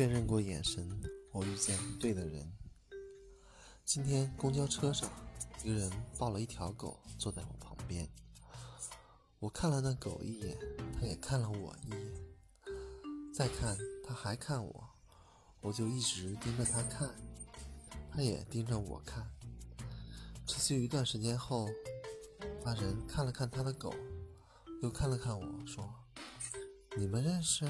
确认过眼神，我遇见对的人。今天公交车上，一个人抱了一条狗坐在我旁边。我看了那狗一眼，它也看了我一眼，再看它还看我，我就一直盯着它看，它也盯着我看。持续一段时间后，那人看了看他的狗，又看了看我说：“你们认识？”